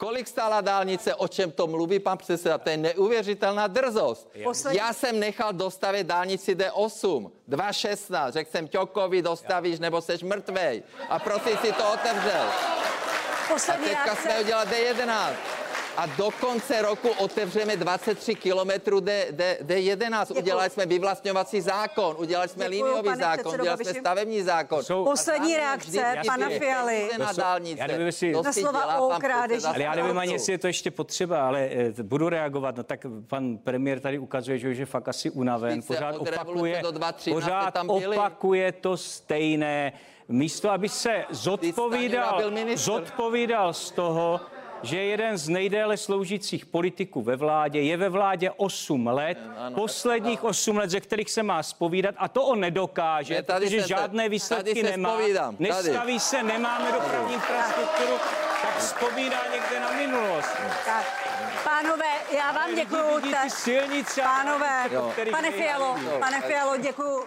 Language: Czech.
Kolik stála dálnice, o čem to mluví pan předseda? To je neuvěřitelná drzost. Poslední- Já jsem nechal dostavit dálnici D8, 2.16, řekl jsem Ťokovi, dostavíš, nebo seš mrtvej. A prosím si to otevřel. A Poslední teďka reakce. jsme udělali D11. A do konce roku otevřeme 23 kilometrů D, D, D11. Udělali jsme vyvlastňovací zákon, udělali jsme Děkuju, liniový pane zákon, udělali jsme stavební zákon. Jsou- Poslední reakce pana Fialy. Na dálnice. já nevím, jestli- Na si slova dělá o předseda Ale já nevím ani, jestli je to ještě potřeba, ale eh, budu reagovat. No tak pan premiér tady ukazuje, že už je fakt asi unaven. Pořád opakuje, do 2013 pořád tam byli. opakuje to stejné. Místo, aby se zodpovídal, zodpovídal z toho, že je jeden z nejdéle sloužících politiků ve vládě, je ve vládě 8 let, posledních 8 let, ze kterých se má spovídat a to on nedokáže, Ne, tady protože se- žádné tady výsledky se nemá, zpovídám, tady. nestaví se, nemáme dopravní infrastrukturu, tak spovídá někde na minulost. Tak. Pánové, já vám děkuju. Silnice, Pánové, pane. Fialo, pane Fialo, děkuju.